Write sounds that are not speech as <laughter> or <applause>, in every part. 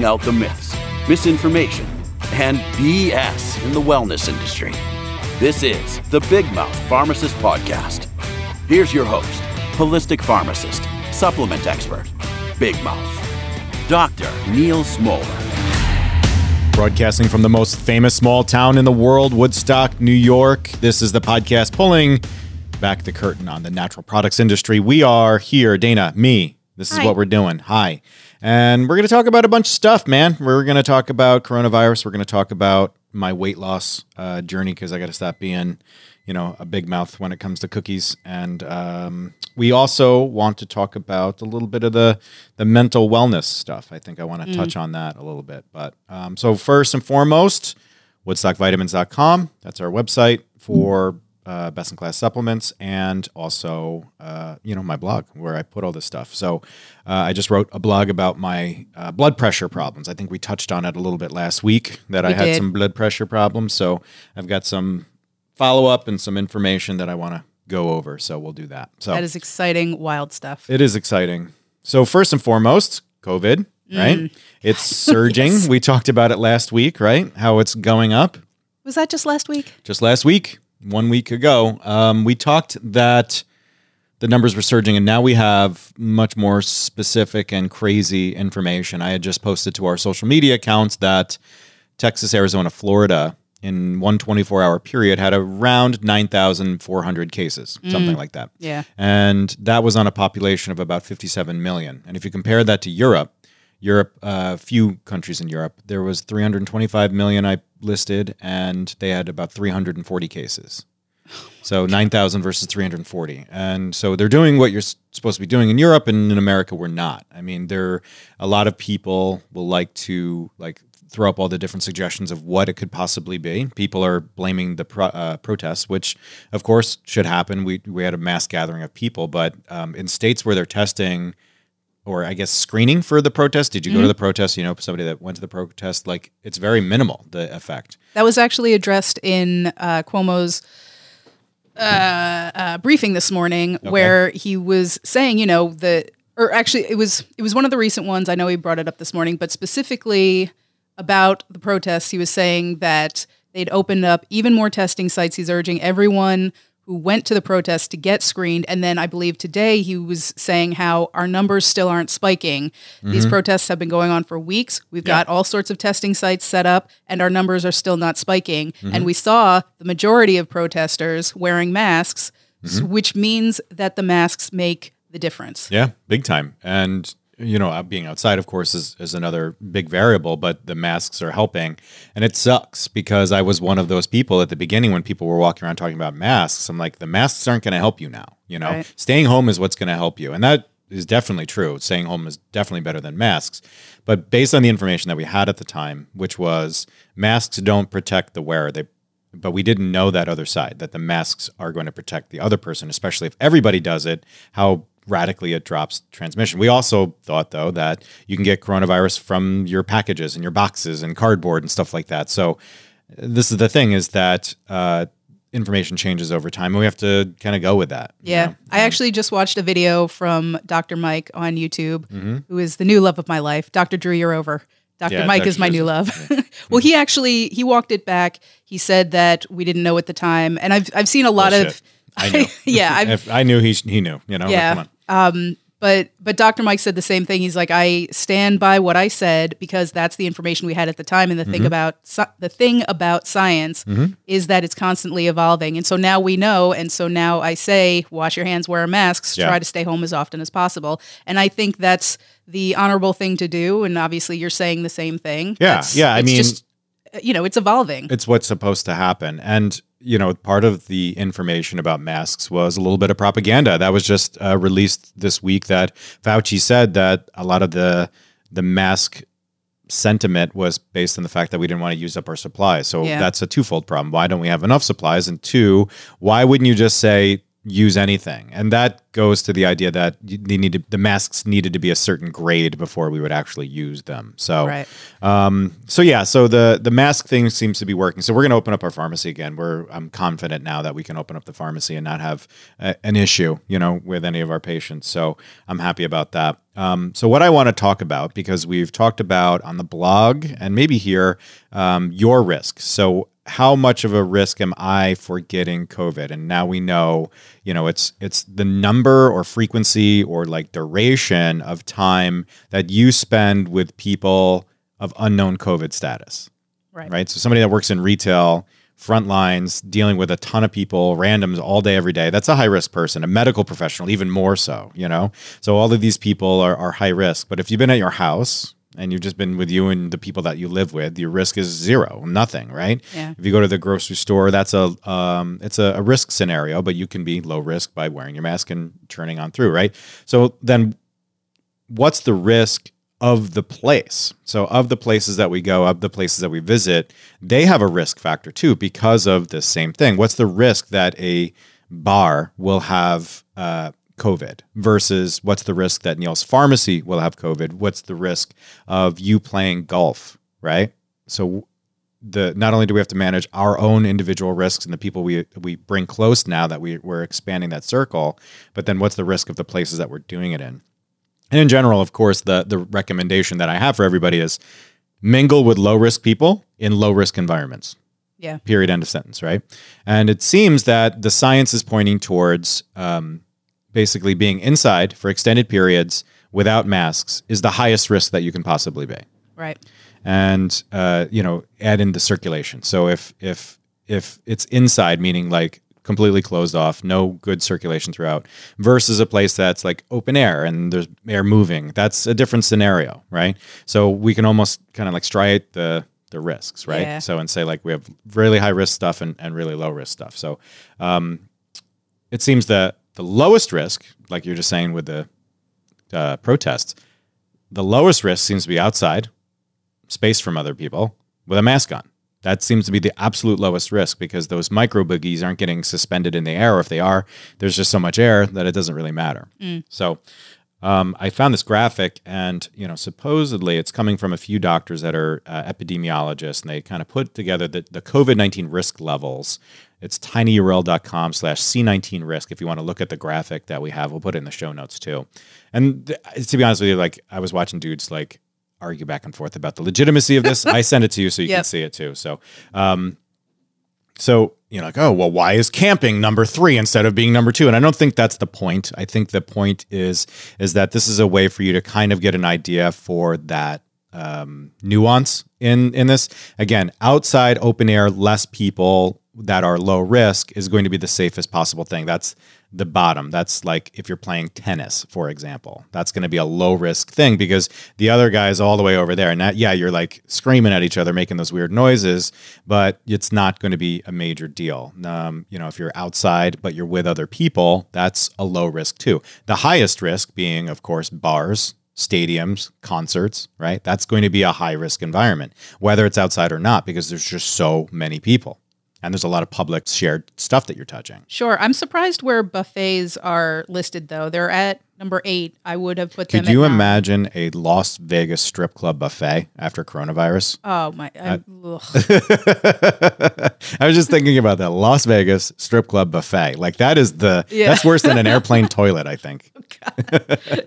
calling out the myths, misinformation, and BS in the wellness industry. This is the Big Mouth Pharmacist Podcast. Here's your host, holistic pharmacist, supplement expert, Big Mouth, Dr. Neal Smoller. Broadcasting from the most famous small town in the world, Woodstock, New York. This is the podcast pulling back the curtain on the natural products industry. We are here, Daena, me. This is Hi. what we're doing. Hi. And we're going to talk about a bunch of stuff, man. We're going to talk about coronavirus. We're going to talk about my weight loss uh, journey because I got to stop being, you know, a big mouth when it comes to cookies. And um, we also want to talk about a little bit of the the mental wellness stuff. I think I want to touch on that a little bit. But um, so first and foremost, woodstockvitamins.com. That's our website for uh, best in class supplements and also, uh, you know, my blog where I put all this stuff. So uh, I just wrote a blog about my uh, blood pressure problems. I think we touched on it a little bit last week that I had did. some blood pressure problems. So I've got some follow up and some information that I want to go over. So we'll do that. So That is exciting, wild stuff. it is exciting. So first and foremost, COVID, right? It's <laughs> surging. We talked about it last week, right? How it's going up. Was that just last week? Just last week, one week ago, um, we talked that the numbers were surging, and now we have much more specific and crazy information. I had just posted to our social media accounts that Texas, Arizona, Florida, in one 24 hour period, had around 9,400 cases, something like that. Yeah. And that was on a population of about 57 million. And if you compare that to Europe, Europe, a few countries in Europe, there was 325 million I listed, and they had about 340 cases. So 9,000 versus 340. And so they're doing what you're supposed to be doing in Europe, and in America, we're not. I mean, there a lot of people will like to like throw up all the different suggestions of what it could possibly be. People are blaming the pro- uh, protests, which of course should happen. We we had a mass gathering of people, but um, in states where they're testing or I guess screening for the protest. Did you go to the protest? You know, somebody that went to the protest, like it's very minimal the effect. That was actually addressed in uh, Cuomo's uh, uh, briefing this morning, where he was saying, you know, the or actually it was it was one of the recent ones. I know he brought it up this morning, but specifically about the protests, he was saying that they'd opened up even more testing sites. He's urging everyone who went to the protest to get screened. And then I believe today he was saying how our numbers still aren't spiking. These mm-hmm. protests have been going on for weeks. We've got all sorts of testing sites set up, and our numbers are still not spiking. Mm-hmm. And we saw the majority of protesters wearing masks, s- mm-hmm. which means that the masks make the difference. Yeah, big time. And you know, uh, being outside, of course, is, is another big variable, but the masks are helping. And it sucks because I was one of those people at the beginning when people were walking around talking about masks. I'm like, the masks aren't going to help you now. You know, Right. staying home is what's going to help you. And that is definitely true. Staying home is definitely better than masks. But based on the information that we had at the time, which was masks don't protect the wearer, they but we didn't know that other side that the masks are going to protect the other person, especially if everybody does it. How radically it drops transmission. We also thought though that you can get coronavirus from your packages and your boxes and cardboard and stuff like that. So this is the thing is that uh, information changes over time, and we have to kind of go with that. you Yeah. know? I actually just watched a video from Dr. Mike on YouTube, Mm-hmm. who is the new love of my life. Dr. Drew, you're over. Dr. Yeah, Mike Dr. is my new love. <laughs> well, he actually he walked it back. He said that we didn't know at the time, and I've I've seen a lot of Bullshit. I knew. <laughs> yeah, <laughs> I've, if I knew he he knew. You know. yeah. Um, but but Dr. Mike said the same thing. He's like, I stand by what I said because that's the information we had at the time. And the Mm-hmm. thing about the thing about science is that it's constantly evolving. And so now we know. And so now I say, wash your hands, wear masks, Yeah. try to stay home as often as possible. And I think that's the honorable thing to do. And obviously, you're saying the same thing. Yeah, That's- yeah, I mean- just, you know, it's evolving. it's what's supposed to happen. And you know part of the information about masks was a little bit of propaganda. That was just uh, released this week that fauci said that a lot of the the mask sentiment was based on the fact that we didn't want to use up our supplies. So Yeah. that's a twofold problem. Why don't we have enough supplies? And two why wouldn't you just say use anything, and that goes to the idea that you- they need the masks needed to be a certain grade before we would actually use them. So, Right. um, so yeah, so the the mask thing seems to be working. So we're going to open up our pharmacy again. We're I'm confident now that we can open up the pharmacy and not have a, an issue, you know, with any of our patients. So I'm happy about that. Um, so what I want to talk about because we've talked about on the blog and maybe here um, your risk. So how much of a risk am I for getting COVID? And now we know, you know, it's it's the number or frequency or like duration of time that you spend with people of unknown COVID status. Right. Right. So somebody that works in retail, front lines, dealing with a ton of people, randoms all day, every day, that's a high risk person. A medical professional, even more so, you know? So all of these people are, are high risk. But if you've been at your house, and you've just been with you and the people that you live with, your risk is zero, nothing, right? Yeah. If you go to the grocery store, that's a um, it's a, a risk scenario, but you can be low risk by wearing your mask and turning on through, right? So then, what's the risk of the place? So of the places that we go, of the places that we visit, they have a risk factor too because of the same thing. What's the risk that a bar will have uh, COVID versus what's the risk that Neal's pharmacy will have COVID? What's the risk of you playing golf, right? So the not only do we have to manage our own individual risks and the people we we bring close now that we, we're expanding that circle, but then what's the risk of the places that we're doing it in? And in general, of course, the the recommendation that I have for everybody is mingle with low risk people in low risk environments Yeah. period end of sentence right and it seems that the science is pointing towards um, basically being inside for extended periods without masks is the highest risk that you can possibly be. Right. and uh, you know add in the circulation. So if if if it's inside meaning like completely closed off no good circulation throughout versus a place that's like open air and there's air moving that's a different scenario right? So we can almost kind of like striate the the risks right? Yeah. so and say like we have really high risk stuff and, and really low risk stuff. So um, it seems that the lowest risk like you're just saying with the uh, protests the lowest risk seems to be outside space from other people with a mask on. That seems to be the absolute lowest risk because those micro boogies aren't getting suspended in the air. Or if they are, there's just so much air that it doesn't really matter. So um, I found this graphic, and you know, supposedly it's coming from a few doctors that are uh, epidemiologists, and they kind of put together the, the COVID nineteen risk levels. It's tinyurl.com slash C19 risk. If you want to look at the graphic that we have, we'll put it in the show notes too. And th- to be honest with you, like I was watching dudes like argue back and forth about the legitimacy of this. <laughs> I send it to you so you can see it too. So, um, so you're like, oh well, why is camping number three instead of being number two? And I don't think that's the point. I think the point is is that this is a way for you to kind of get an idea for that um, nuance in in this. Again, outside open air, less people that are low risk is going to be the safest possible thing. That's the bottom. That's like if you're playing tennis, for example. That's going to be a low risk thing because the other guy is all the way over there. And that, yeah, you're like screaming at each other, making those weird noises, but it's not going to be a major deal. Um, you know, if you're outside but you're with other people, that's a low risk too. The highest risk being, of course, bars, stadiums, concerts, right? That's going to be a high risk environment, whether it's outside or not, because there's just so many people. And there's a lot of public shared stuff that you're touching. Sure. I'm surprised where buffets are listed though. They're at number eight. I would have put them. Could you at nine. imagine a Las Vegas strip club buffet after coronavirus? Oh my! I'm, ugh. <laughs> I was just thinking about that Las Vegas strip club buffet. Like that is the Yeah. that's worse than an <laughs> airplane toilet, I think. <laughs>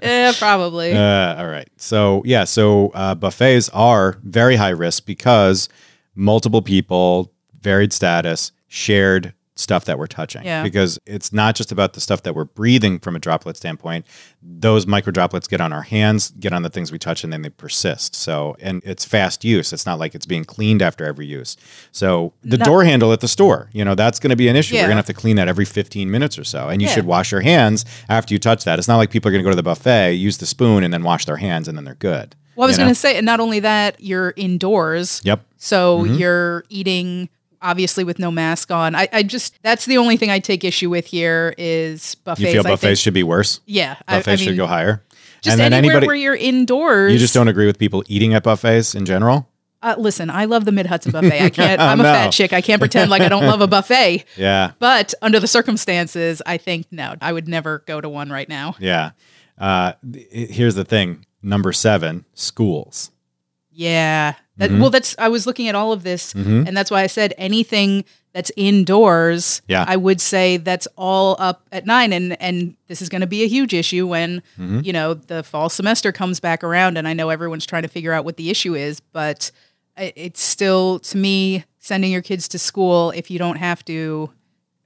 eh, probably. Uh, all right. So yeah, so uh, buffets are very high risk because multiple people, varied status, shared stuff that we're touching. Yeah. Because it's not just about the stuff that we're breathing from a droplet standpoint. Those micro droplets get on our hands, get on the things we touch, and then they persist. So and it's fast use. It's not like it's being cleaned after every use. So the door handle at the store, you know, that's going to be an issue. We're going to have to clean that every 15 minutes or so. And you Yeah. should wash your hands after you touch that. It's not like people are going to go to the buffet, use the spoon, and then wash their hands, and then they're good. well, I was going to say, and not only that, you're indoors. Yep. So Mm-hmm. you're eating obviously with no mask on. I, I just that's the only thing I take issue with here is buffets. You feel I buffets think- should be worse. yeah, Buffets I mean, should go higher. just and anywhere anybody, where you're indoors. you just don't agree with people eating at buffets in general. Uh, listen, I love the Mid Hudson buffet. I <laughs> can't. Oh, I'm a no. fat chick. I can't pretend like I don't love a buffet. <laughs> Yeah. But under the circumstances, I think no, I would never go to one right now. Yeah. Uh, here's the thing. Number seven, schools. Yeah. That, Mm-hmm. Well, that's. I was looking at all of this, and that's why I said anything that's indoors. Yeah. I would say that's all up at nine, and and this is going to be a huge issue when Mm-hmm. you know the fall semester comes back around, and I know everyone's trying to figure out what the issue is, but it's still to me sending your kids to school if you don't have to.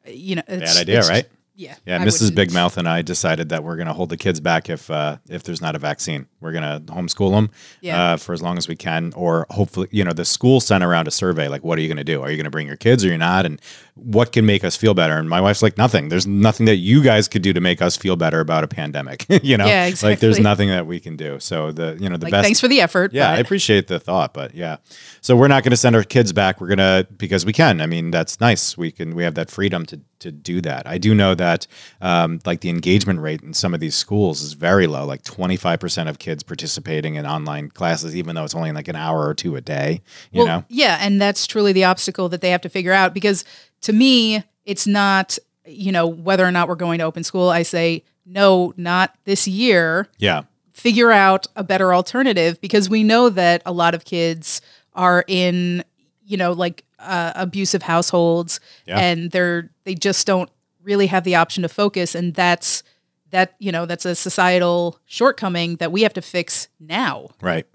You know, it's, Bad idea, right? Yeah. Yeah, I Mrs. wouldn't- Big Mouth and I decided that we're going to hold the kids back if uh, if there's not a vaccine. We're going to homeschool them Yeah. uh, for as long as we can, or hopefully, you know, the school sent around a survey like, what are you going to do? Are you going to bring your kids or you're not? And what can make us feel better? And my wife's like, nothing. There's nothing that you guys could do to make us feel better about a pandemic. <laughs> you know, Yeah, like there's nothing that we can do. So the you know the Like, best. thanks for the effort. Yeah, I appreciate the thought, but yeah. So we're not going to send our kids back. We're going to because we can. I mean, that's nice. We can we have that freedom to to do that. I do know that um, like the engagement rate in some of these schools is very low, like 25% of kids participating in online classes even though it's only like an hour or two a day, you well, know. Yeah, and that's truly the obstacle that they have to figure out because to me, it's not, you know, whether or not we're going to open school. I say, no, not this year. Yeah. Figure out a better alternative because we know that a lot of kids are in, you know, like uh, abusive households Yeah. and they're, they just don't really have the option to focus. And that's, that, you know, that's a societal shortcoming that we have to fix now, Right.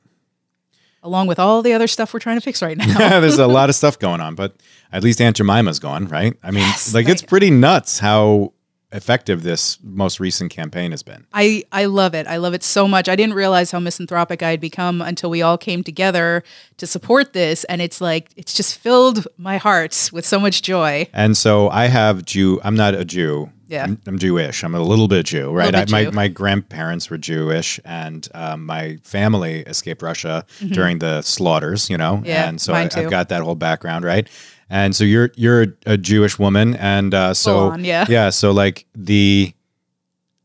along with all the other stuff we're trying to fix right now. <laughs> There's a lot of <laughs> stuff going on, but at least Aunt Jemima's gone, right? I mean, Yes, like it's pretty nuts how effective this most recent campaign has been. I, I love it. I love it so much. I didn't realize how misanthropic I had become until we all came together to support this. And it's like, it's just filled my heart with so much joy. And so I have Jew. I'm not a Jew. Yeah. I'm, I'm Jewish. I'm a little bit Jew, right? bit I, my Jew. my grandparents were Jewish, and um, my family escaped Russia during the slaughters. You know, Mm-hmm. Yeah, and so I. I've got that whole background, right? And so you're you're a Jewish woman, and uh, so on, yeah. yeah. So like the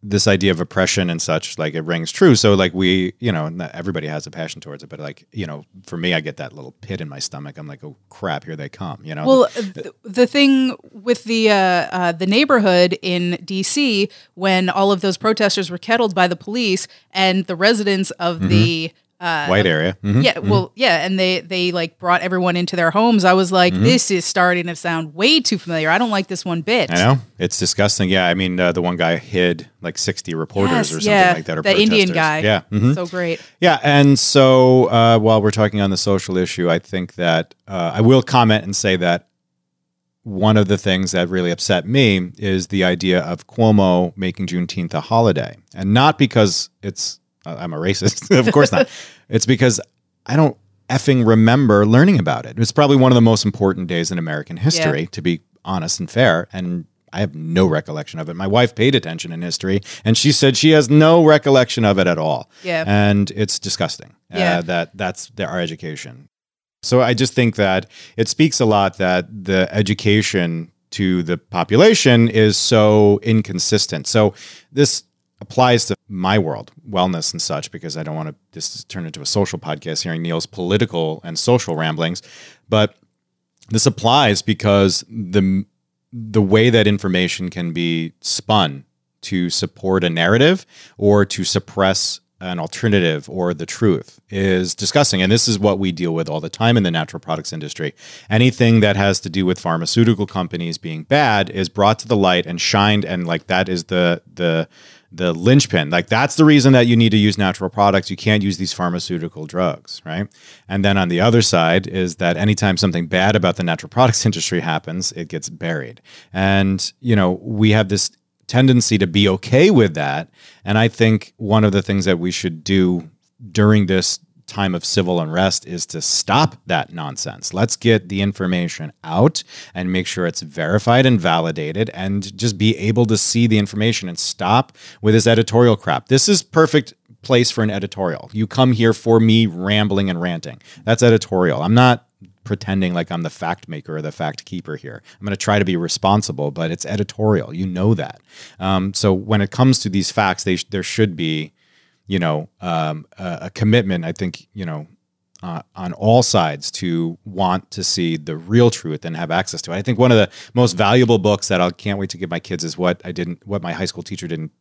this idea of oppression and such, like it rings true. So like we, you know, everybody has a passion towards it, but like you know, for me, I get that little pit in my stomach. I'm like, oh crap, here they come. You know, Well, the, the thing with the uh, uh, the neighborhood in D.C. when all of those protesters were kettled by the police and the residents of the uh, white area. Mhm. yeah, well, yeah, and they they like brought everyone into their homes. I was like, this is starting to sound way too familiar. I don't like this one bit. I know it's disgusting. Yeah, I mean, uh, the one guy hid like sixty reporters Yes, or something yeah, like that. Or that Indian guy. Yeah, mhm. So great. yeah. And so, uh, while we're talking on the social issue, I think that uh, I will comment and say that one of the things that really upset me is the idea of Cuomo making Juneteenth a holiday, and not because it's I'm a racist, <laughs> of course not. <laughs> It's because I don't effing remember learning about it. It's probably one of the most important days in American history, to be honest and fair, and. I have no recollection of it. My wife paid attention in history, and she said she has no recollection of it at all. Yeah. and it's disgusting. Yeah. uh, that that's the, our education. So I just think that it speaks a lot that the education to the population is so inconsistent. So this applies to my world, wellness and such, because I don't want to just turn into a social podcast hearing Neal's political and social ramblings, but this applies because the the way that information can be spun to support a narrative or to suppress an alternative or the truth is disgusting. And this is what we deal with all the time in the natural products industry. Anything that has to do with pharmaceutical companies being bad is brought to the light and shined and like that is the the the linchpin. Like that's the reason that you need to use natural products. You can't use these pharmaceutical drugs, right? And then on the other side is that anytime something bad about the natural products <laughs> industry happens, it gets buried. And you know, we have this tendency to be okay with that. And I think one of the things that we should do during this time of civil unrest is to stop that nonsense. Let's get the information out and make sure it's verified and validated and just be able to see the information and stop with this editorial crap. This is perfect place for an editorial. You come here for me rambling and ranting. That's editorial. I'm not pretending like I'm the fact maker or the fact keeper here. I'm going to try to be responsible, but it's editorial. You know that. Um, so when it comes to these facts, they sh- there should be, you know, um, a, a commitment. I think you know uh, on all sides to want to see the real truth and have access to it. I think one of the most valuable books that I can't wait to give my kids is what I didn't, what my high school teacher didn't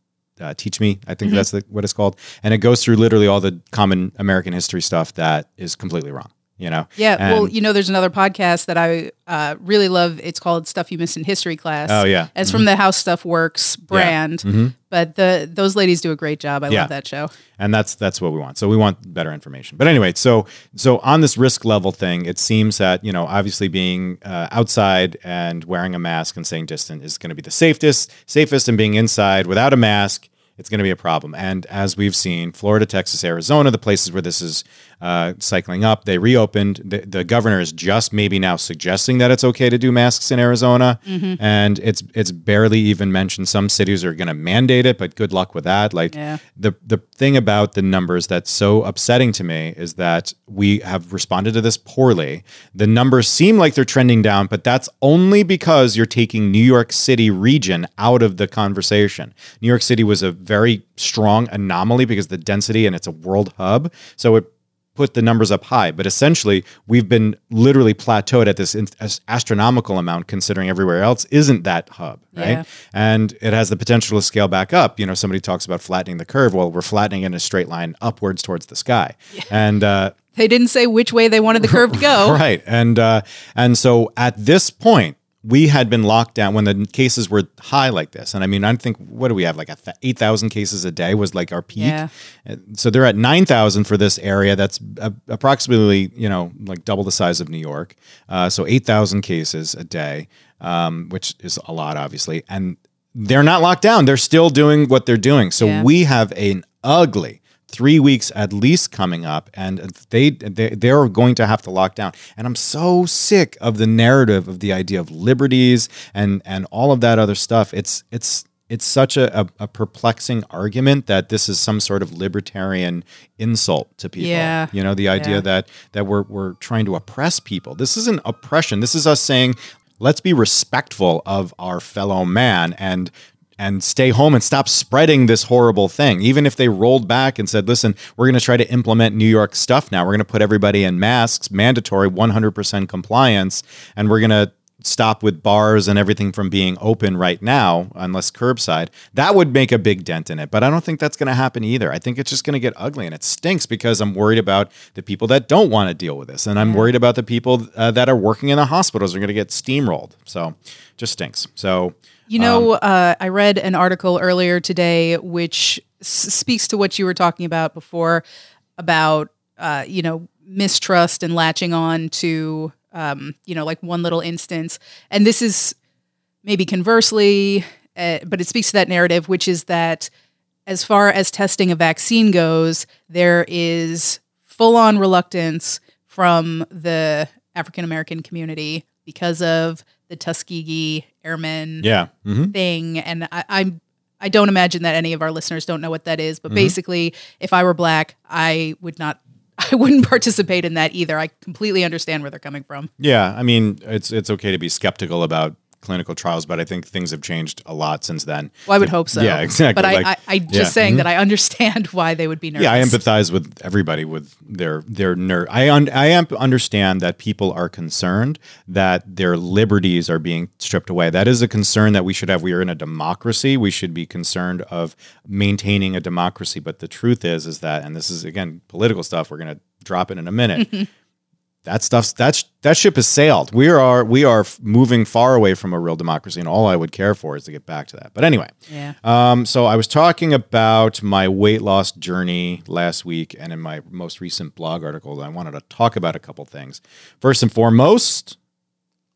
uh, teach me. I think that's the, what it's called, and it goes through literally all the common American history stuff that is completely wrong. You know. Yeah. well, you know, there's another podcast that I uh, really love. It's called Stuff You Missed in History Class. Oh, yeah. It's from the How Stuff Works brand. Mhm. But the those ladies do a great job. I Yeah. love that show. and that's that's what we want. So we want better information. But anyway, so so on this risk level thing, it seems that you know obviously being uh, outside and wearing a mask and staying distant is going to be the safest, safest, and being inside without a mask. It's going to be a problem. And as we've seen, Florida, Texas, Arizona, the places where this is uh, cycling up, they reopened. The, the governor is just maybe now suggesting that it's okay to do masks in Arizona, and it's it's barely even mentioned. Some cities are going to mandate it, but good luck with that. Like Yeah. the the thing about the numbers that's so upsetting to me is that we have responded to this poorly. The numbers seem like they're trending down, but that's only because you're taking New York City region out of the conversation. New York City was a very strong anomaly because the density and it's a world hub, so it put the numbers up high. But essentially, we've been literally plateaued at this astronomical amount, considering everywhere else isn't that hub, right? Yeah. And it has the potential to scale back up. You know, somebody talks about flattening the curve. Well, we're flattening in a straight line upwards towards the sky, and uh, They didn't say which way they wanted the curve to go. <laughs> right, and uh, and so at this point. We had been locked down when the cases were high like this, and I mean, I think what do we have like eight thousand cases a day was like our peak. Yeah. So they're at 9,000 for this area. That's approximately, you know, like double the size of New York. Uh, so 8,000 cases a day, um, which is a lot, obviously. And they're not locked down. They're still doing what they're doing. So Yeah. we have an ugly three weeks at least coming up and they, they they're going to have to lock down and i'm so sick of the narrative of the idea of liberties and and all of that other stuff it's it's it's such a, a, a perplexing argument that this is some sort of libertarian insult to people. Yeah. You know, the idea Yeah. that that we're we're trying to oppress people. This isn't oppression. This is us saying, let's be respectful of our fellow man and and stay home and stop spreading this horrible thing. Even if they rolled back and said, listen, we're going to try to implement New York stuff now. We're going to put everybody in masks, mandatory 100% compliance, and we're going to stop with bars and everything from being open right now, unless curbside, that would make a big dent in it. But I don't think that's going to happen either. I think it's just going to get ugly and it stinks because I'm worried about the people that don't want to deal with this. And I'm worried about the people uh, that are working in the hospitals are going to get steamrolled. So just stinks. So, You know, Um, uh, I read an article earlier today which s- speaks to what you were talking about before about, uh, you know, mistrust and latching on to, um, you know, like one little instance. And this is maybe conversely, uh, but it speaks to that narrative, which is that as far as testing a vaccine goes, there is full on reluctance from the African American community because of the Tuskegee Airmen yeah. hmm thing. And I, I'm I don't imagine that any of our listeners don't know what that is. But Mm-hmm. basically, if I were black, I would not <laughs> I wouldn't participate in that either. I completely understand where they're coming from. Yeah, I mean, it's it's okay to be skeptical about clinical trials, but I think things have changed a lot since then. Well, I would hope so. Yeah, exactly. But I, Like- I, I just yeah, Mm-hmm. saying that I understand <laughs> why they would be nervous. Yeah, I empathize with everybody with their their ner- I un- I am understand that people are concerned that their liberties are being stripped away. That is a concern that we should have. We are in a democracy. We should be concerned of maintaining a democracy. But the truth is, is that, and this is again political stuff. We're gonna drop it in a minute. <laughs> that stuff's that's that ship has sailed. We are we are moving far away from a real democracy, and all I would care for is to get back to that. But anyway, Yeah. um, so I was talking about my weight loss journey last week, and in my most recent blog article, I wanted to talk about a couple things. First and foremost,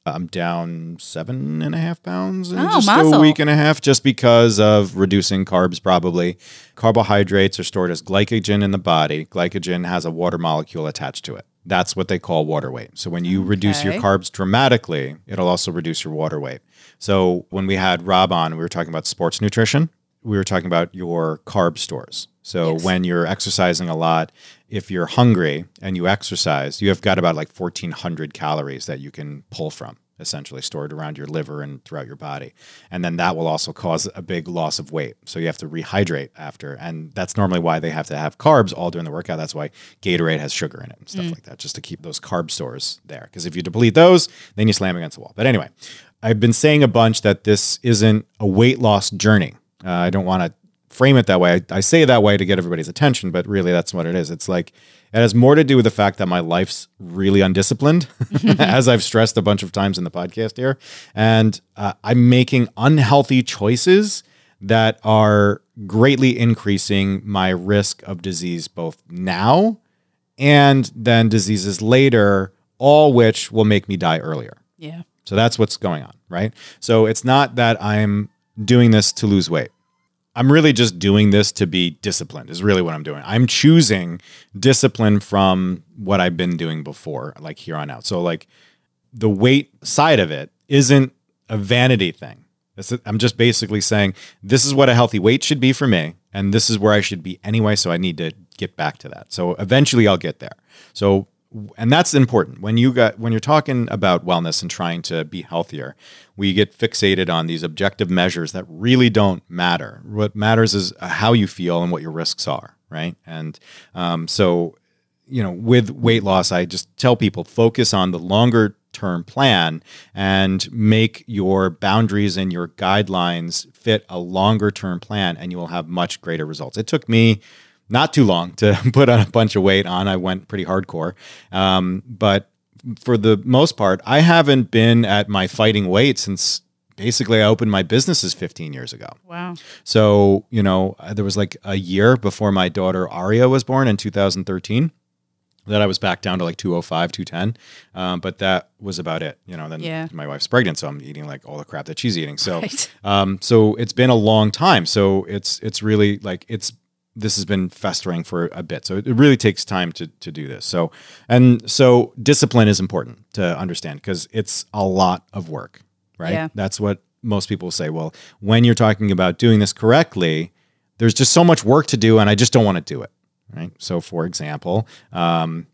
I'm down seven and a half pounds in Oh, just a week and a half, just because of reducing carbs. Probably carbohydrates are stored as glycogen in the body. Glycogen has a water molecule attached to it. That's what they call water weight. So when you reduce your carbs dramatically, it'll also reduce your water weight. So when we had Rob on, we were talking about sports nutrition. We were talking about your carb stores. So Yes. when you're exercising a lot, if you're hungry and you exercise, you have got about like 1400 calories that you can pull from. Essentially stored around your liver and throughout your body. And then that will also cause a big loss of weight. So you have to rehydrate after. And that's normally why they have to have carbs all during the workout. That's why Gatorade has sugar in it and stuff like that, just to keep those carb stores there. Because if you deplete those, then you slam against the wall. But anyway, I've been saying a bunch that this isn't a weight loss journey. Uh, I don't want to frame it that way. I, I say that way to get everybody's attention, but really that's what it is. It's like it has more to do with the fact that my life's really undisciplined, <laughs> <laughs> as I've stressed a bunch of times in the podcast here. And uh, I'm making unhealthy choices that are greatly increasing my risk of disease both now and then diseases later, all which will make me die earlier. Yeah. So that's what's going on, right? So it's not that I'm doing this to lose weight. I'm really just doing this to be disciplined, is really what I'm doing. I'm choosing discipline from what I've been doing before, like here on out. So, like, the weight side of it isn't a vanity thing. I'm just basically saying this is what a healthy weight should be for me, and this is where I should be anyway. So, I need to get back to that. So, eventually, I'll get there. So, and that's important. When you got when you're talking about wellness and trying to be healthier we get fixated on these objective measures that really don't matter. What matters is how you feel and what your risks are right? And um, so you know with weight loss i just tell people focus on the longer term plan and make your boundaries and your guidelines fit a longer term plan and you will have much greater results. It took me not too long to <laughs> put on a bunch of weight on. I went pretty hardcore. Um, but for the most part, I haven't been at my fighting weight since basically I opened my businesses 15 years ago. Wow. So, you know, uh, there was like a year before my daughter Aria was born in 2013 that I was back down to like 205, 210. Um, but that was about it. You know, then Yeah. my wife's pregnant, so I'm eating like all the crap that she's eating. So, Right. um, so it's been a long time. So it's it's really like it's this has been festering for a bit. So it really takes time to to do this. So and so discipline is important to understand because it's a lot of work, right? Yeah. That's what most people say. Well, when you're talking about doing this correctly, there's just so much work to do, and I just don't want to do it, right? So, for example, um,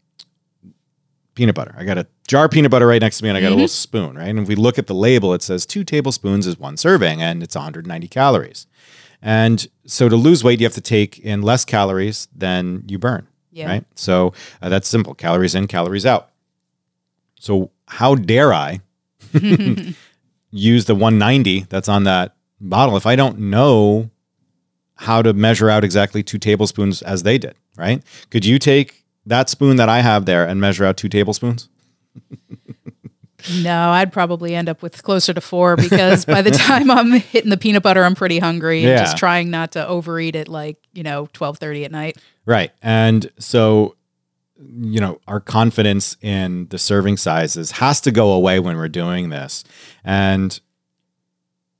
peanut butter. I got a jar of peanut butter right next to me, and I got a little spoon, right? And if we look at the label, it says two tablespoons is one serving, and it's 190 calories. And so, to lose weight, you have to take in less calories than you burn, Yeah. right? So uh, that's simple: calories in, calories out. So, how dare I <laughs> use the 190 that's on that bottle if I don't know how to measure out exactly two tablespoons as they did, right? Could you take that spoon that I have there and measure out two tablespoons? <laughs> No, I'd probably end up with closer to four because by the <laughs> time I'm hitting the peanut butter, I'm pretty hungry and Yeah. just trying not to overeat at like, you know, twelve thirty at night. Right. And so, you know, our confidence in the serving sizes has to go away when we're doing this. And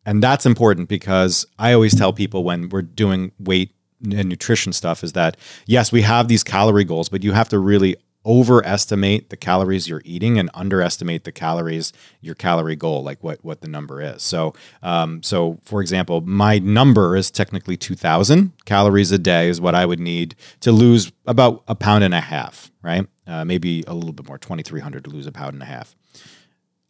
and that's important because I always tell people when we're doing weight and nutrition stuff is that yes, we have these calorie goals, but you have to really overestimate the calories you're eating and underestimate the calories your calorie goal like what what the number is. So um, so for example my number is technically 2000 calories a day is what i would need to lose about a pound and a half right? Uh, maybe a little bit more 2300 to lose a pound and a half.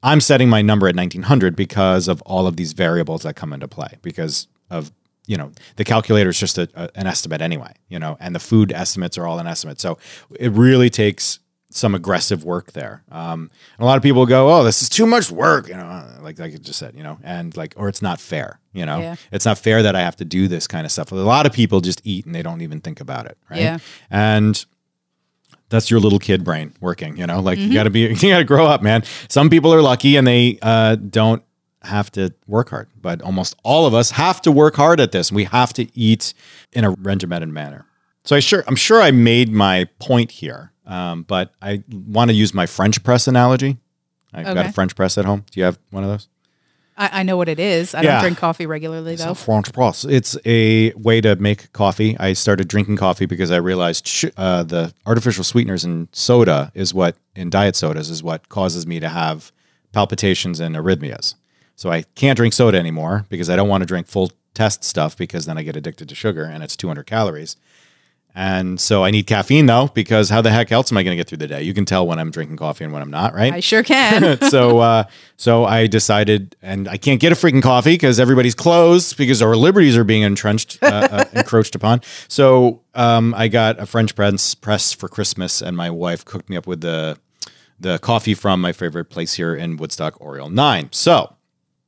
I'm setting my number at 1900 because of all of these variables that come into play because of you know the calculator is just a, a- an estimate anyway you know and the food estimates are all an estimate. So it really takes some aggressive work there. Um, and a lot of people go oh this is too much work you know like like I just said you know and like or it's not fair you know? Yeah. it's not fair that I have to do this kind of stuff. A lot of people just eat and they don't even think about it right? Yeah. and that's your little kid brain working you know? Like you gotta be <laughs> you gotta grow up man. Some people are lucky and they uh, don't have to work hard but almost all of us have to work hard at this we have to eat in a regimented manner so i sure i'm sure i made my point here um, but i want to use my french press analogy i've got a french press at home do you have one of those I, I know what it is. I Yeah. don't drink coffee regularly So though. French press. It's a way to make coffee. I started drinking coffee because I realized sh- uh, the artificial sweeteners in soda is what in diet sodas is what causes me to have palpitations and arrhythmias. So I can't drink soda anymore because I don't want to drink full test stuff because then I get addicted to sugar and it's 200 calories. And so I need caffeine though, because how the heck else am I going to get through the day? You can tell when I'm drinking coffee and when I'm not, right? I sure can. <laughs> so, uh, so I decided, and I can't get a freaking coffee because everybody's closed because our liberties are being entrenched, uh, uh, encroached upon. So, um, I got a French press press for Christmas, and my wife cooked me up with the the coffee from my favorite place here in Woodstock, Oriole Nine. So,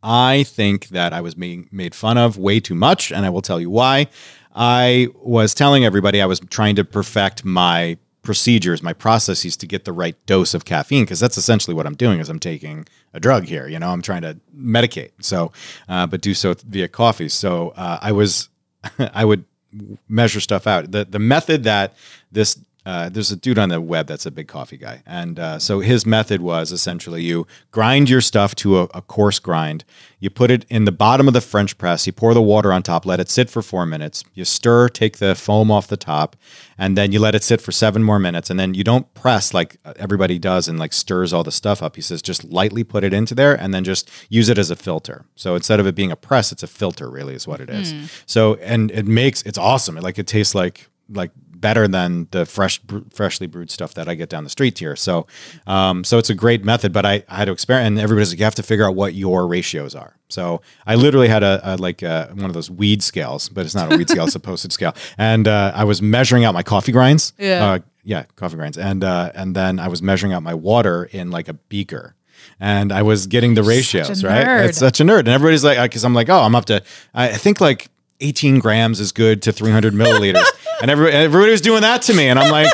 I think that I was being made fun of way too much, and I will tell you why. I was telling everybody I was trying to perfect my procedures, my processes to get the right dose of caffeine because that's essentially what I'm doing is I'm taking a drug here. You know, I'm trying to medicate. So, uh, but do so via coffee. So uh, I was, <laughs> I would measure stuff out. The the method that this uh, there's a dude on the web that's a big coffee guy, and uh, so his method was essentially you grind your stuff to a, a, coarse grind. You put it in the bottom of the French press. You pour the water on top, let it sit for four minutes. You stir, take the foam off the top, and then you let it sit for seven more minutes. And then you don't press like everybody does and like stirs all the stuff up. He says just lightly put it into there, and then just use it as a filter. So instead of it being a press, it's a filter. Really, is what it is. Mm. So and it makes it's awesome. It, like it tastes like like better than the fresh, freshly brewed stuff that I get down the street here. So, um, so it's a great method. But I, I had to experiment, and everybody's like, you have to figure out what your ratios are. So I literally had a, a like a, one of those weed scales, but it's not a weed scale; it's a <laughs> postage scale. And uh, I was measuring out my coffee grinds. Yeah, uh, yeah, coffee grinds, and uh, and then I was measuring out my water in like a beaker and I was getting the ratios, right? It's such a nerd. And everybody's like, because I'm like, oh, I'm up to, I think like 18 grams is good to 300 <laughs> milliliters. And everybody, everybody was doing that to me. And I'm like,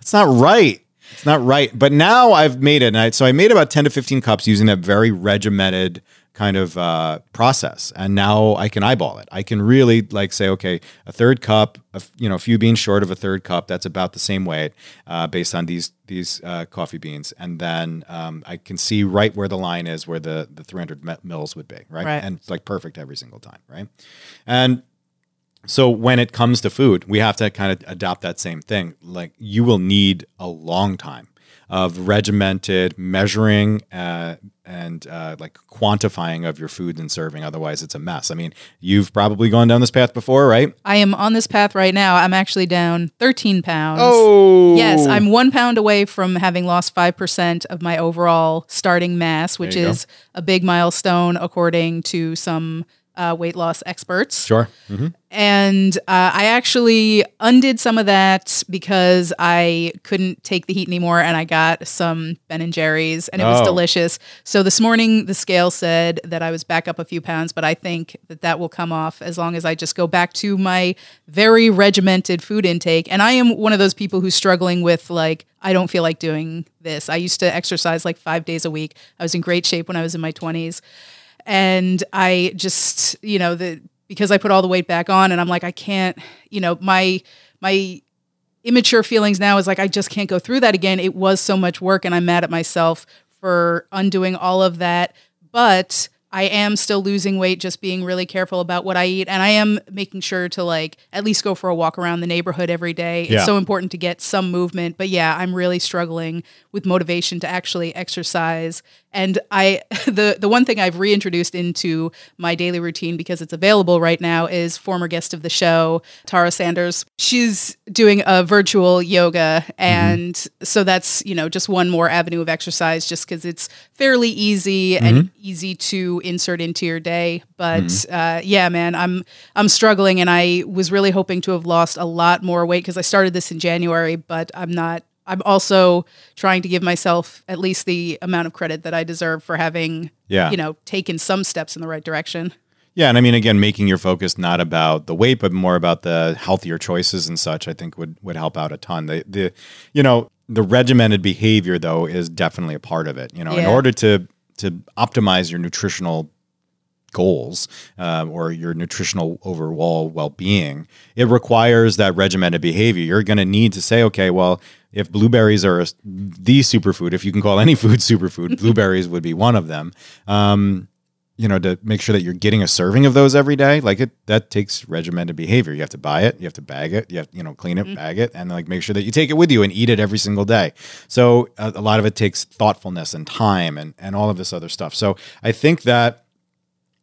it's not right. It's not right. But now I've made it. And I, so I made about 10 to 15 cups using that very regimented kind of uh, process and now i can eyeball it i can really like say okay a third cup a, you know a few beans short of a third cup that's about the same weight uh, based on these these uh, coffee beans and then um, i can see right where the line is where the the 300 mils would be right? right and it's like perfect every single time right and so when it comes to food we have to kind of adopt that same thing like you will need a long time of regimented measuring uh, and uh, like quantifying of your food and serving. Otherwise, it's a mess. I mean, you've probably gone down this path before, right? I am on this path right now. I'm actually down 13 pounds. Oh, yes, I'm one pound away from having lost five percent of my overall starting mass, which is go. a big milestone according to some uh, weight loss experts. Sure. Mm-hmm. And uh, I actually undid some of that because I couldn't take the heat anymore, and I got some Ben and Jerry's, and it was oh. delicious. So this morning, the scale said that I was back up a few pounds, but I think that that will come off as long as I just go back to my very regimented food intake. And I am one of those people who's struggling with like I don't feel like doing this. I used to exercise like five days a week. I was in great shape when I was in my twenties and I just you know the because I put all the weight back on and I'm like I can't you know my my immature feelings now is like I just can't go through that again. It was so much work and I'm mad at myself for undoing all of that. But I am still losing weight, just being really careful about what I eat. And I am making sure to like at least go for a walk around the neighborhood every day. Yeah. It's so important to get some movement. But yeah, I'm really struggling with motivation to actually exercise and I <laughs> the the one thing I've reintroduced into my daily routine because it's available right now is former guest of the show, Tara Sanders. She's doing a virtual yoga mm-hmm. and mm-hmm. so that's, you know, just one more avenue of exercise just cuz it's fairly easy mm-hmm. and easy to insert into your day. But mm-hmm. uh, yeah, man, I'm I'm struggling and I was really hoping to have lost a lot more weight cuz I started this in January, but I'm not I'm also trying to give myself at least the amount of credit that I deserve for having, yeah. you know, taken some steps in the right direction. Yeah, and I mean, again, making your focus not about the weight, but more about the healthier choices and such, I think would would help out a ton. The the, you know, the regimented behavior though is definitely a part of it. You know, yeah. in order to to optimize your nutritional goals um, or your nutritional overall well-being it requires that regimented behavior. You're going to need to say okay well if blueberries are the superfood if you can call any <laughs> food superfood blueberries would be one of them. Um, you know to make sure that you're getting a serving of those every day like it that takes regimented behavior you have to buy it you have to bag it you have you know clean it mm-hmm. bag it and like make sure that you take it with you and eat it every single day so a, a lot of it takes thoughtfulness and time and and all of this other stuff so i think that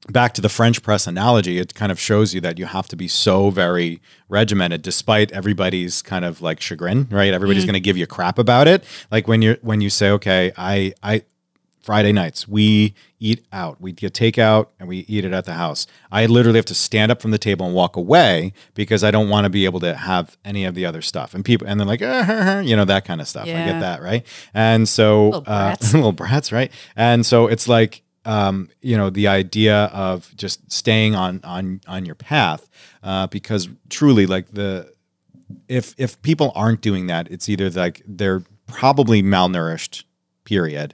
back to the French press analogy, it kind of shows you that you have to be so very regimented, despite everybody's kind of like chagrin, right? Everybody's going to give you crap about it. Like when you're when you say, okay, I I Friday nights we eat out, we get takeout and we eat it at the house. I literally have to stand up from the table and walk away because I don't want to be able to have any of the other stuff. And people and they're like, uh, you know, that kind of stuff. I get that, right? And so Little brats. Uh, <laughs> little brats, right? And so it's like um, you know the idea of just staying on on on your path uh, because truly like the if if people aren't doing that it's either like they're probably malnourished period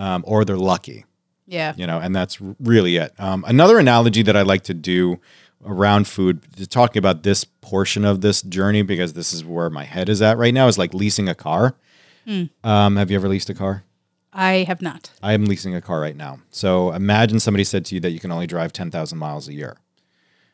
um, or they're lucky Yeah. you know and that's really it um, another analogy that i like to do around food to talking about this portion of this journey because this is where my head is at right now is like leasing a car um, have you ever leased a car I have not. I am leasing a car right now. So imagine somebody said to you that you can only drive 10,000 miles a year.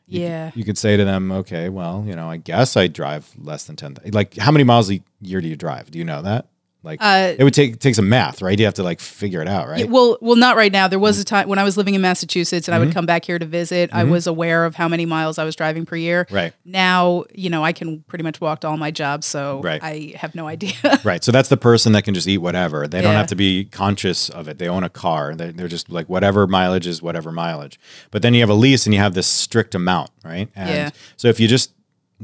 Yeah. You could say to them, okay, well, you know, I guess I drive less than 10. Like, how many miles a year do you drive? Do you know that? Like, Uh, it would take take some math, right? You have to like figure it out, right? Yeah, well, well, not right now. There was a time when I was living in Massachusetts and Mm-hmm. I would come back here to visit. I was aware of how many miles I was driving per year. Right. Now, you know, I can pretty much walk to all my jobs, so Right. I have no idea. <laughs> Right. So that's the person that can just eat whatever. They don't have to be conscious of it. They own a car. They- They're just like whatever mileage is whatever mileage. But then you have a lease and you have this strict amount, right? And Yeah. so if you just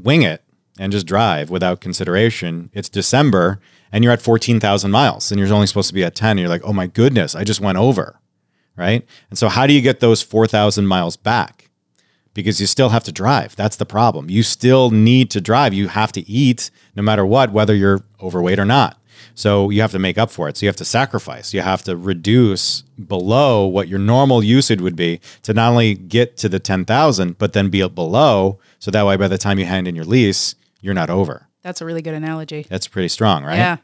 wing it and just drive without consideration, it's December and you're at 14,000 miles and you're only supposed to be at 10. And you're like, oh my goodness, I just went over. Right. And so how do you get those 4,000 miles back? because you still have to drive. That's the problem. You still need to drive. You have to eat no matter what, whether you're overweight or not. So you have to make up for it. So you have to sacrifice. You have to reduce below what your normal usage would be to not only get to the 10,000, but then be below. So that way, by the time you hand in your lease, you're not over. That's a really good analogy. That's pretty strong, right? Yeah.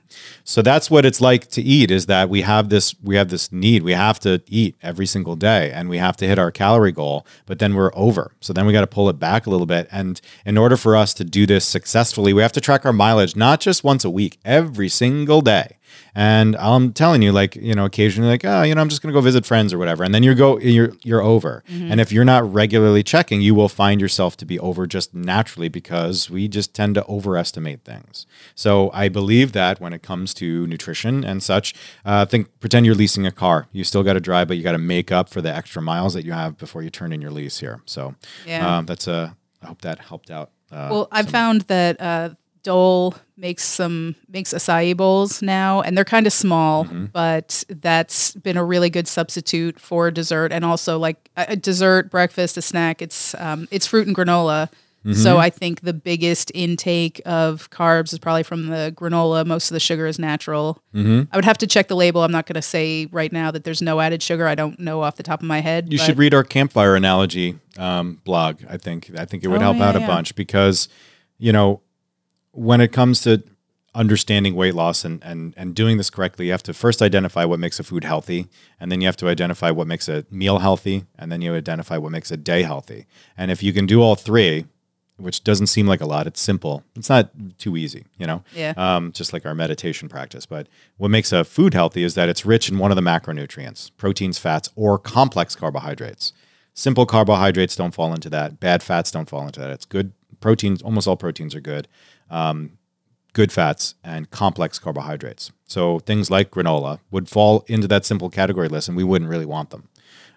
So that's what it's like to eat is that we have this we have this need. We have to eat every single day and we have to hit our calorie goal, but then we're over. So then we got to pull it back a little bit and in order for us to do this successfully, we have to track our mileage not just once a week, every single day. And I'm telling you, like, you know, occasionally like, oh, you know, I'm just gonna go visit friends or whatever. And then you go you're you're over. And if you're not regularly checking, you will find yourself to be over just naturally because we just tend to overestimate things. So I believe that when it comes to nutrition and such, uh, think pretend you're leasing a car. You still got to drive, but you got to make up for the extra miles that you have before you turn in your lease here. So Yeah. um, that's a. I hope that helped out. Uh, Well, I've found that uh, Dole makes some makes acai bowls now, and they're kind of small, Mm-hmm. but that's been a really good substitute for dessert, and also like a, dessert, breakfast, a snack. It's um, it's fruit and granola. Mm-hmm. So I think the biggest intake of carbs is probably from the granola. Most of the sugar is natural. Mm-hmm. I would have to check the label. I'm not going to say right now that there's no added sugar. I don't know off the top of my head. You but- should read our campfire analogy um, blog. I think I think it would Oh, help yeah, out a bunch because you know when it comes to understanding weight loss and, and and doing this correctly, you have to first identify what makes a food healthy, and then you have to identify what makes a meal healthy, and then you identify what makes a day healthy. And if you can do all three, which doesn't seem like a lot, it's simple. It's not too easy, you know. Yeah. Um, just like our meditation practice. But what makes a food healthy is that it's rich in one of the macronutrients: proteins, fats, or complex carbohydrates. Simple carbohydrates don't fall into that. Bad fats don't fall into that. It's good proteins. Almost all proteins are good. Um, good fats and complex carbohydrates. So things like granola would fall into that simple category list, and we wouldn't really want them.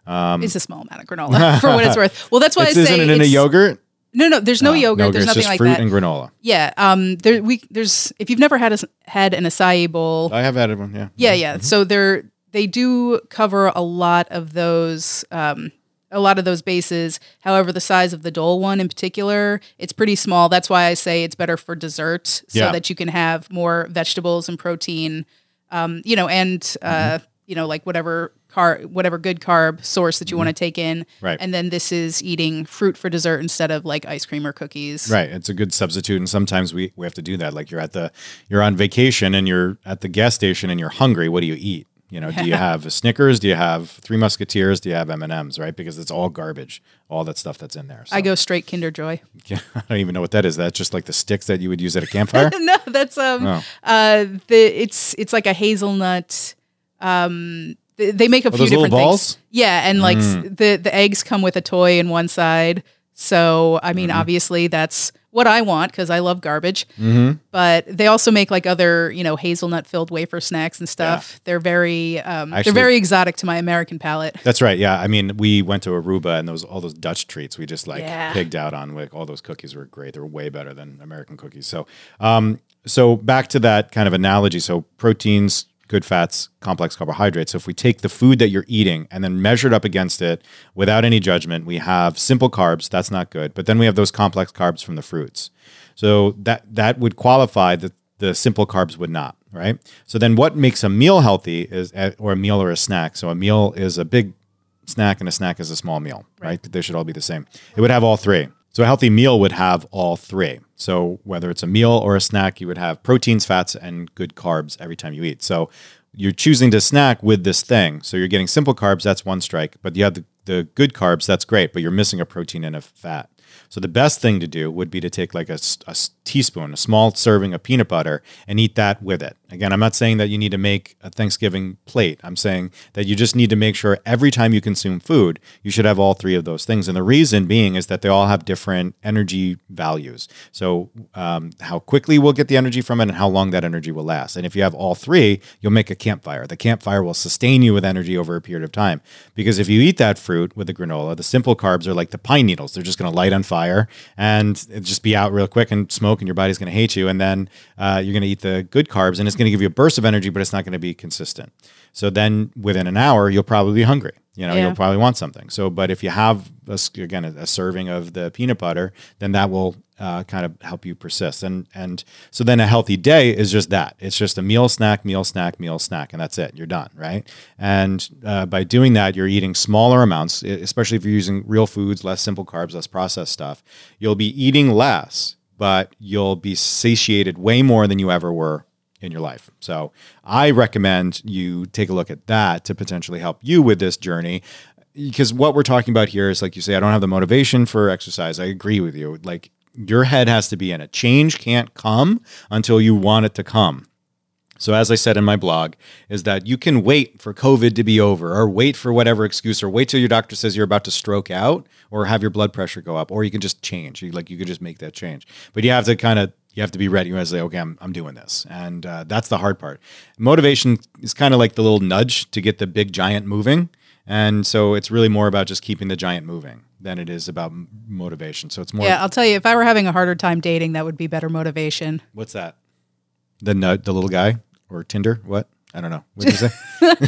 it's a small amount of granola <laughs> for what it's worth. Well, that's why I say isn't it in a yogurt. No, no, there's no, yogurt. There's it's nothing just like fruit that. and granola. Yeah. Um. There. We. There's. If you've never had a, had an acai bowl. I have had one. Yeah. yeah. Yeah. So they're they do cover a lot of those. Um. A lot of those bases. However, the size of the Dole one in particular, it's pretty small. That's why I say it's better for dessert, so Yeah. that you can have more vegetables and protein. Um. You know, and uh. Mm-hmm. You know, like whatever car, whatever good carb source that you want to take in. Mm-hmm. Right. And then this is eating fruit for dessert instead of like ice cream or cookies. Right. It's a good substitute. And sometimes we, we have to do that. Like you're at the you're on vacation and you're at the gas station and you're hungry. What do you eat? You know, do you <laughs> have Snickers? Do you have Three Musketeers? Do you have M and M's? Right, because it's all garbage, all that stuff that's in there. So, I go straight Kinder Joy. <laughs> Yeah, I don't even know what that is. That's just like the sticks that you would use at a campfire. <laughs> no, that's um Oh. uh the it's it's like a hazelnut um th- they make a few those little different balls? things. Yeah, and like s- the the eggs come with a toy in one side. So I mean, obviously that's what I want because I love garbage. Mm-hmm. But they also make like other you know hazelnut filled wafer snacks and stuff. They're very um, Actually- they're very exotic to my American palate. That's right. Yeah. I mean, we went to Aruba and those all those Dutch treats we just like Yeah. pigged out on. Like all those cookies were great. They were way better than American cookies. So, um, so back to that kind of analogy. So proteins, good fats, complex carbohydrates. So if we take the food that you're eating and then measure it up against it without any judgment, we have simple carbs. That's not good. But then we have those complex carbs from the fruits. So that that would qualify that the simple carbs would not, right? So then what makes a meal healthy is eh, or a meal or a snack. So a meal is a big snack and a snack is a small meal, right? They should all be the same. It would have all three. So a healthy meal would have all three. So whether it's a meal or a snack, you would have proteins, fats, and good carbs every time you eat. So you're choosing to snack with this thing. So you're getting simple carbs, that's one strike. But you have the, the good carbs, that's great, but you're missing a protein and a fat. So the best thing to do would be to take like a, a teaspoon, a small serving of peanut butter, and eat that with it. Again, I'm not saying that you need to make a Thanksgiving plate. I'm saying that you just need to make sure every time you consume food, you should have all three of those things. And the reason being is that they all have different energy values. So um, how quickly we'll get the energy from it, and how long that energy will last. And if you have all three, you'll make a campfire. The campfire will sustain you with energy over a period of time. Because if you eat that fruit with the granola, the simple carbs are like the pine needles. They're just going to light on fire and just be out real quick and smoke, and your body's going to hate you. And then uh, you're going to eat the good carbs, and it's going to give you a burst of energy, but it's not going to be consistent. So then within an hour, you'll probably be hungry. You know, Yeah. you'll probably want something. So, but if you have a again a, a serving of the peanut butter, then that will uh, kind of help you persist. And and so then a healthy day is just that. It's just a meal, snack, meal, snack, meal, snack, and that's it. You're done, right? And uh, by doing that, you're eating smaller amounts, especially if you're using real foods, less simple carbs, less processed stuff. You'll be eating less, but you'll be satiated way more than you ever were in your life. So I recommend you take a look at that to potentially help you with this journey. Because what we're talking about here is like you say, I don't have the motivation for exercise. I agree with you. Like your head has to be in it. Change can't come until you want it to come. So as I said in my blog, is that you can wait for COVID to be over or wait for whatever excuse or wait till your doctor says you're about to stroke out or have your blood pressure go up or you can just change. You like you could just make that change. But you have to kind of you have to be ready. You have to say, okay, I'm, I'm doing this. And uh, that's the hard part. Motivation is kind of like the little nudge to get the big giant moving. And so it's really more about just keeping the giant moving than it is about motivation. So it's more, Yeah, I'll tell you, if I were having a harder time dating, that would be better motivation. what's that? The nut, the little guy or Tinder? What? I don't know. What did you say?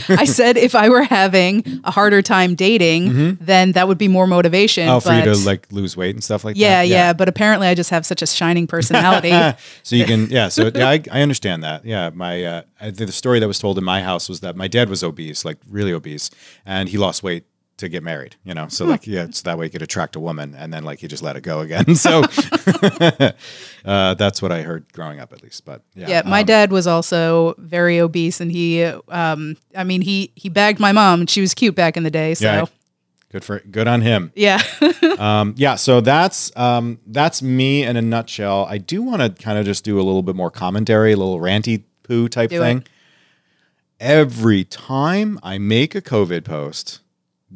<laughs> I said if I were having a harder time dating, then that would be more motivation. Mm-hmm. Oh, for you to like lose weight and stuff like yeah, that. yeah, yeah. But apparently, I just have such a shining personality. <laughs> so you can, yeah. So yeah, I, I understand that. Yeah, my uh, I, the story that was told in my house was that my dad was obese, like really obese, and he lost weight to get married. You know, so like yeah, so that way you could attract a woman, and then like he just let it go again. <laughs> So <laughs> uh, that's what I heard growing up, at least. But yeah, Yeah, my um, dad was also very obese, and he, um, I mean, he he bagged my mom, and she was cute back in the day. So Yeah. Good for good on him. yeah, <laughs> Um, yeah, so that's um, that's me in a nutshell. I do want to kind of just do a little bit more commentary, a little ranty poo type Do thing. it. Every time I make a COVID post,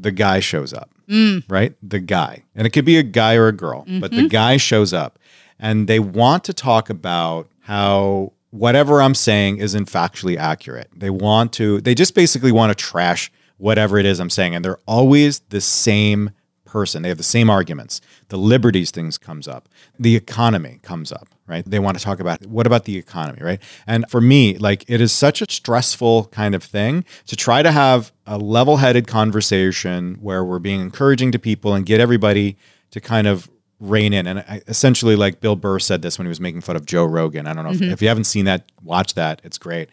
the guy shows up, Mm. right? The guy, and it could be a guy or a girl, but Mm-hmm. the guy shows up, and they want to talk about how whatever I'm saying isn't factually accurate. They want to, they just basically want to trash whatever it is I'm saying, and they're always the same person. They have the same arguments. The liberties things comes up. The economy comes up, right? They want to talk about what about the economy, right? And for me, like it is such a stressful kind of thing to try to have a level-headed conversation where we're being encouraging to people and get everybody to kind of rein in. And I, essentially, like Bill Burr said this when he was making fun of Joe Rogan. I don't know if, mm-hmm. if you haven't seen that, watch that. It's great.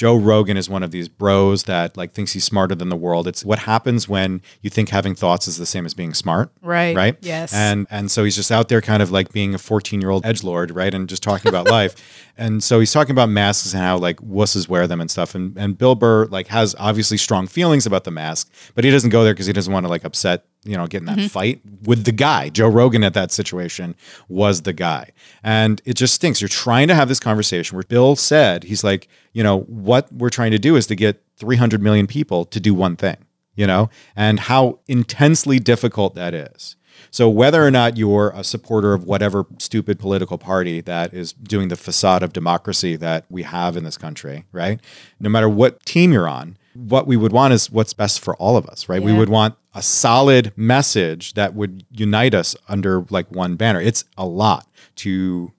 Joe Rogan is one of these bros that like thinks he's smarter than the world. It's what happens when you think having thoughts is the same as being smart. Right. Right. Yes. And and so he's just out there kind of like being a 14 year old edge lord, right? And just talking about <laughs> life. And so he's talking about masks and how like wusses wear them and stuff. And and Bill Burr like has obviously strong feelings about the mask, but he doesn't go there because he doesn't want to like upset you know, get in that mm-hmm. fight with the guy. Joe Rogan at that situation was the guy. And it just stinks. You're trying to have this conversation where Bill said, he's like, you know, what we're trying to do is to get 300 million people to do one thing, you know, and how intensely difficult that is. So whether or not you're a supporter of whatever stupid political party that is doing the facade of democracy that we have in this country, right? No matter what team you're on, what we would want is what's best for all of us, right? We would want a solid message that would unite us under like one banner. It's a lot to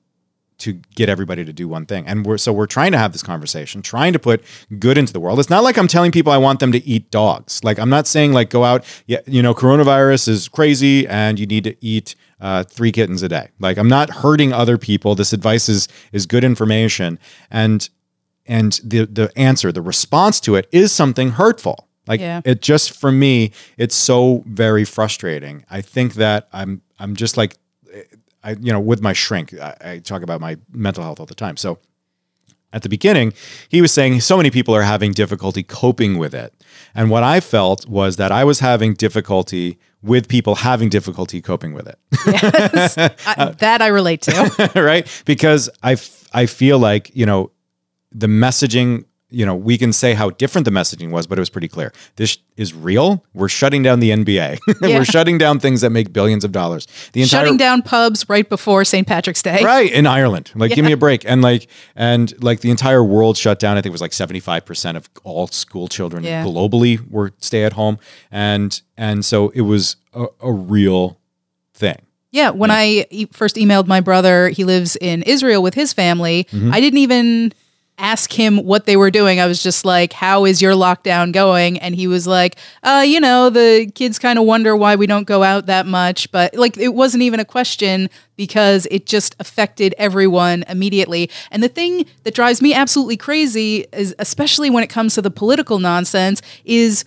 to get everybody to do one thing. And we're so we're trying to have this conversation, trying to put good into the world. It's not like I'm telling people I want them to eat dogs. Like I'm not saying like go out, yeah, you know, coronavirus is crazy and you need to eat uh, three kittens a day. Like I'm not hurting other people. This advice is is good information. And and the the answer, the response to it is something hurtful. Like Yeah. it just for me, it's so very frustrating. I think that I'm I'm just like eh, I you know with my shrink, I, I talk about my mental health all the time. So at the beginning, he was saying so many people are having difficulty coping with it. And what I felt was that I was having difficulty with people having difficulty coping with it. Yes. <laughs> I, that I relate to. <laughs> right? Because I, f- I feel like, you know, the messaging, you know, we can say how different the messaging was, but it was pretty clear. This is real. We're shutting down the NBA. <laughs> Yeah. We're shutting down things that make billions of dollars. The entire Shutting down pubs right before St. Patrick's Day. right in Ireland. Like, give me a break. And like, and like the entire world shut down. I think it was like seventy five percent of all school children Yeah. globally were stay at home, and and so it was a, a real thing. Yeah, when I e- first emailed my brother, he lives in Israel with his family. Mm-hmm. I didn't even ask him what they were doing. I was just like, "How is your lockdown going?" And he was like, "Uh, you know, the kids kind of wonder why we don't go out that much, but like it wasn't even a question because it just affected everyone immediately." And the thing that drives me absolutely crazy is especially when it comes to the political nonsense is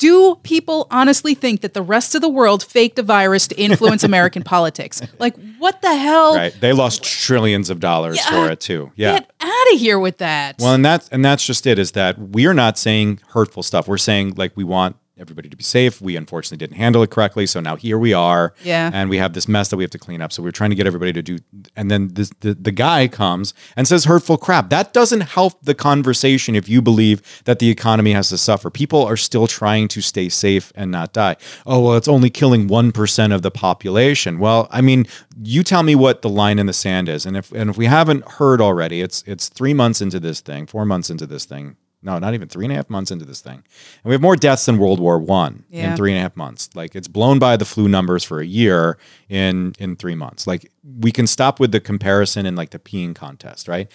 do people honestly think that the rest of the world faked a virus to influence American <laughs> politics? Like, what the hell? Right? They lost trillions of dollars Yeah. for it too. Yeah. Get out of here with that. Well, and that's and that's just it. Is that we're not saying hurtful stuff. We're saying like we want everybody to be safe. We unfortunately didn't handle it correctly, so now here we are. Yeah. And we have this mess that we have to clean up. So we're trying to get everybody to do. And then this, the the guy comes and says hurtful crap. That doesn't help the conversation if you believe that the economy has to suffer. People are still trying to stay safe and not die. Oh well, it's only killing one percent of the population. Well, I mean, you tell me what the line in the sand is, and if and if we haven't heard already, it's it's three months into this thing, four months into this thing. No, not even three and a half months into this thing, and we have more deaths than World War One Yeah. in three and a half months. Like it's blown by the flu numbers for a year in in three months. Like we can stop with the comparison and like the peeing contest, right?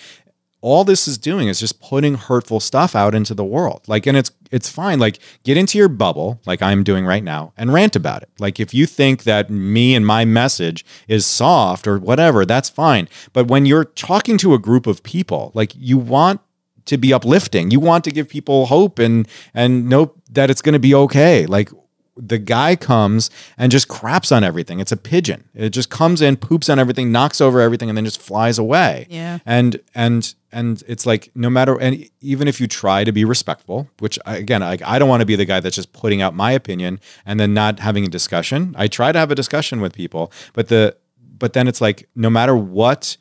all this is doing is just putting hurtful stuff out into the world. Like, and it's it's fine. Like, get into your bubble, like I'm doing right now, and rant about it. Like, if you think that me and my message is soft or whatever, that's fine. But when you're talking to a group of people, like you want to be uplifting, you want to give people hope and and know that it's going to be okay. Like the guy comes and just craps on everything. It's a pigeon. It just comes in, poops on everything, knocks over everything, and then just flies away. Yeah. And and and it's like no matter and even if you try to be respectful, which I, again, I, I don't want to be the guy that's just putting out my opinion and then not having a discussion. I try to have a discussion with people, but the but then it's like no matter what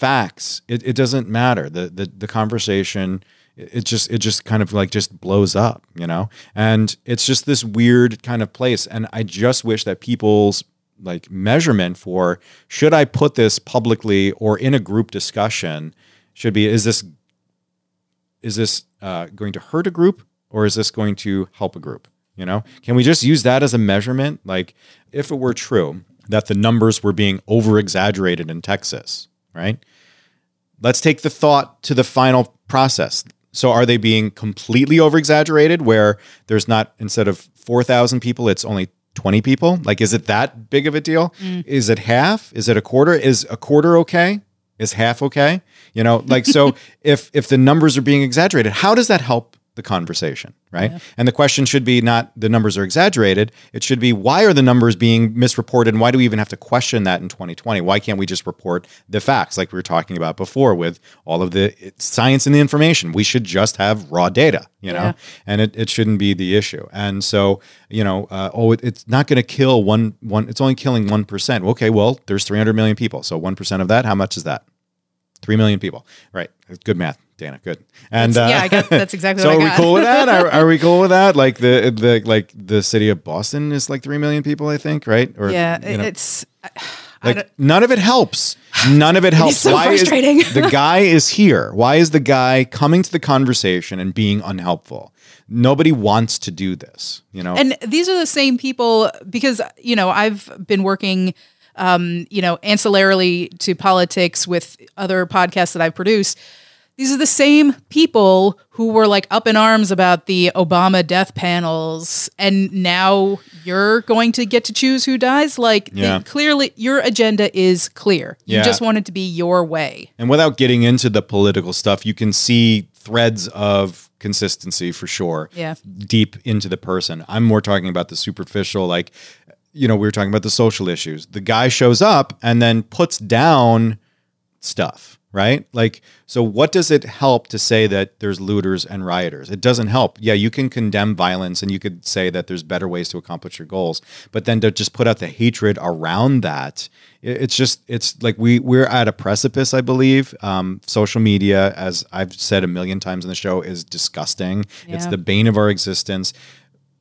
facts, it, it doesn't matter. The the the conversation it just it just kind of like just blows up, you know? And it's just this weird kind of place. And I just wish that people's like measurement for should I put this publicly or in a group discussion should be is this is this uh, going to hurt a group or is this going to help a group? You know, can we just use that as a measurement? Like, if it were true that the numbers were being over exaggerated in Texas, right? Let's take the thought to the final process. So, are they being completely over exaggerated where there's not, instead of 4,000 people, it's only 20 people? Like, is it that big of a deal? Mm. Is it half? Is it a quarter? Is a quarter okay? Is half okay? You know, like, so <laughs> if, if the numbers are being exaggerated, how does that help the conversation, right? And the question should be not the numbers are exaggerated. It should be why are the numbers being misreported and why do we even have to question that in 2020? Why can't we just report the facts like we were talking about before with all of the science and the information? We should just have raw data, you know, Yeah. and it, it shouldn't be the issue. And so, you know, uh, oh, it, it's not going to kill one, one, it's only killing 1%. Okay, well, there's 300 million people. So 1% of that, how much is that? 3 million people. Right. Good math, Daena. Good. And uh, yeah, I got- that's exactly <laughs> so what I are we cool with that? Are, are we cool with that? Like the the like the city of Boston is like 3 million people, I think, right? Or Yeah, you know, it's. Like none of it helps. None of it <laughs> helps. so Why frustrating. is <laughs> the guy is here? Why is the guy coming to the conversation and being unhelpful? Nobody wants to do this, you know. and these are the same people because you know I've been working, um, you know, ancillarily to politics with other podcasts that I've produced. These are the same people who were like up in arms about the Obama death panels, and now you're going to get to choose who dies. Like, they- clearly, your agenda is clear. You Yeah. just want it to be your way. And without getting into the political stuff, you can see threads of consistency for sure. Yeah. Deep into the person. I'm more talking about the superficial, like, you know, we were talking about the social issues. The guy shows up and then puts down stuff, right? Like, so what does it help to say that there's looters and rioters? It doesn't help. Yeah, you can condemn violence and you could say that there's better ways to accomplish your goals, but then to just put out the hatred around that, it's just it's like we we're at a precipice, I believe. Um, social media, as I've said a million times in the show, is disgusting. It's the bane of our existence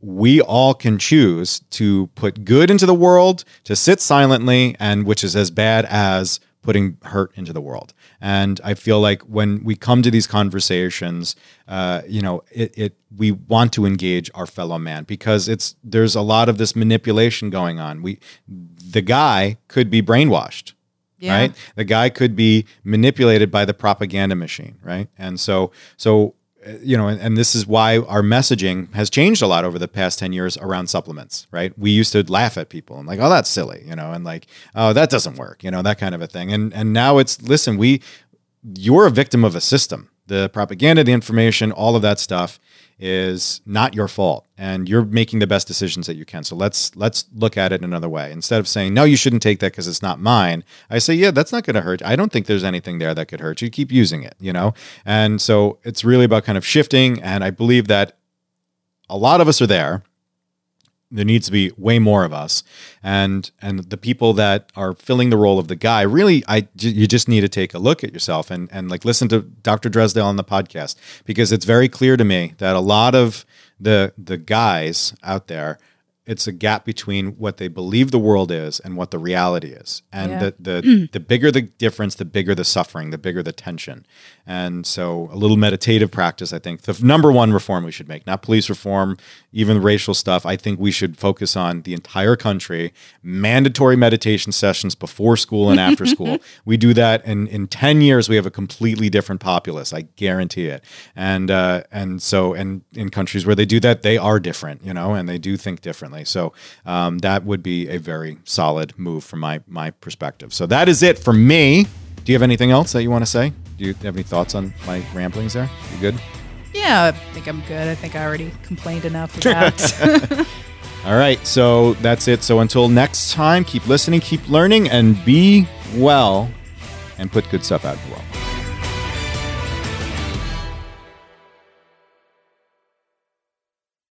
we all can choose to put good into the world, to sit silently, and which is as bad as putting hurt into the world. And I feel like when we come to these conversations, uh, you know, it, it we want to engage our fellow man because it's there's a lot of this manipulation going on. We the guy could be brainwashed Yeah. right the guy could be manipulated by the propaganda machine right and so so you know and, and this is why our messaging has changed a lot over the past 10 years around supplements right? We used to laugh at people and like oh that's silly you know and like oh that doesn't work you know that kind of a thing. And and now it's listen we you're a victim of a system. The propaganda the information all of that stuff is not your fault and you're making the best decisions that you can. So let's let's look at it another way. Instead of saying no you shouldn't take that because it's not mine i say yeah that's not going to hurt. I don't think there's anything there that could hurt you. Keep using it you know? And so it's really about kind of shifting and i believe that a lot of us are there there needs to be way more of us. And and the people that are filling the role of the guy really i you just need to take a look at yourself and and like listen to dr dresdale on the podcast because it's very clear to me that a lot of the the guys out there it's a gap between what they believe the world is and what the reality is. And Yeah. the the mm. the bigger the difference the bigger the suffering the bigger the tension and so a little meditative practice i think. The number one reform we should make not police reform even racial stuff. I think we should focus on the entire country mandatory meditation sessions before school and after <laughs> school. We do that and in 10 years we have a completely different populace. I guarantee it. And uh, and so and in countries where they do that they are different you know and they do think differently. So um, that would be a very solid move from my my perspective. So that is it for me. Do you have anything else that you want to say do you have any thoughts on my ramblings there you good Yeah, I think I'm good. I think I already complained enough <laughs> about. <laughs> All right, so that's it. So until next time, keep listening, keep learning, and be well, and put good stuff out in the world.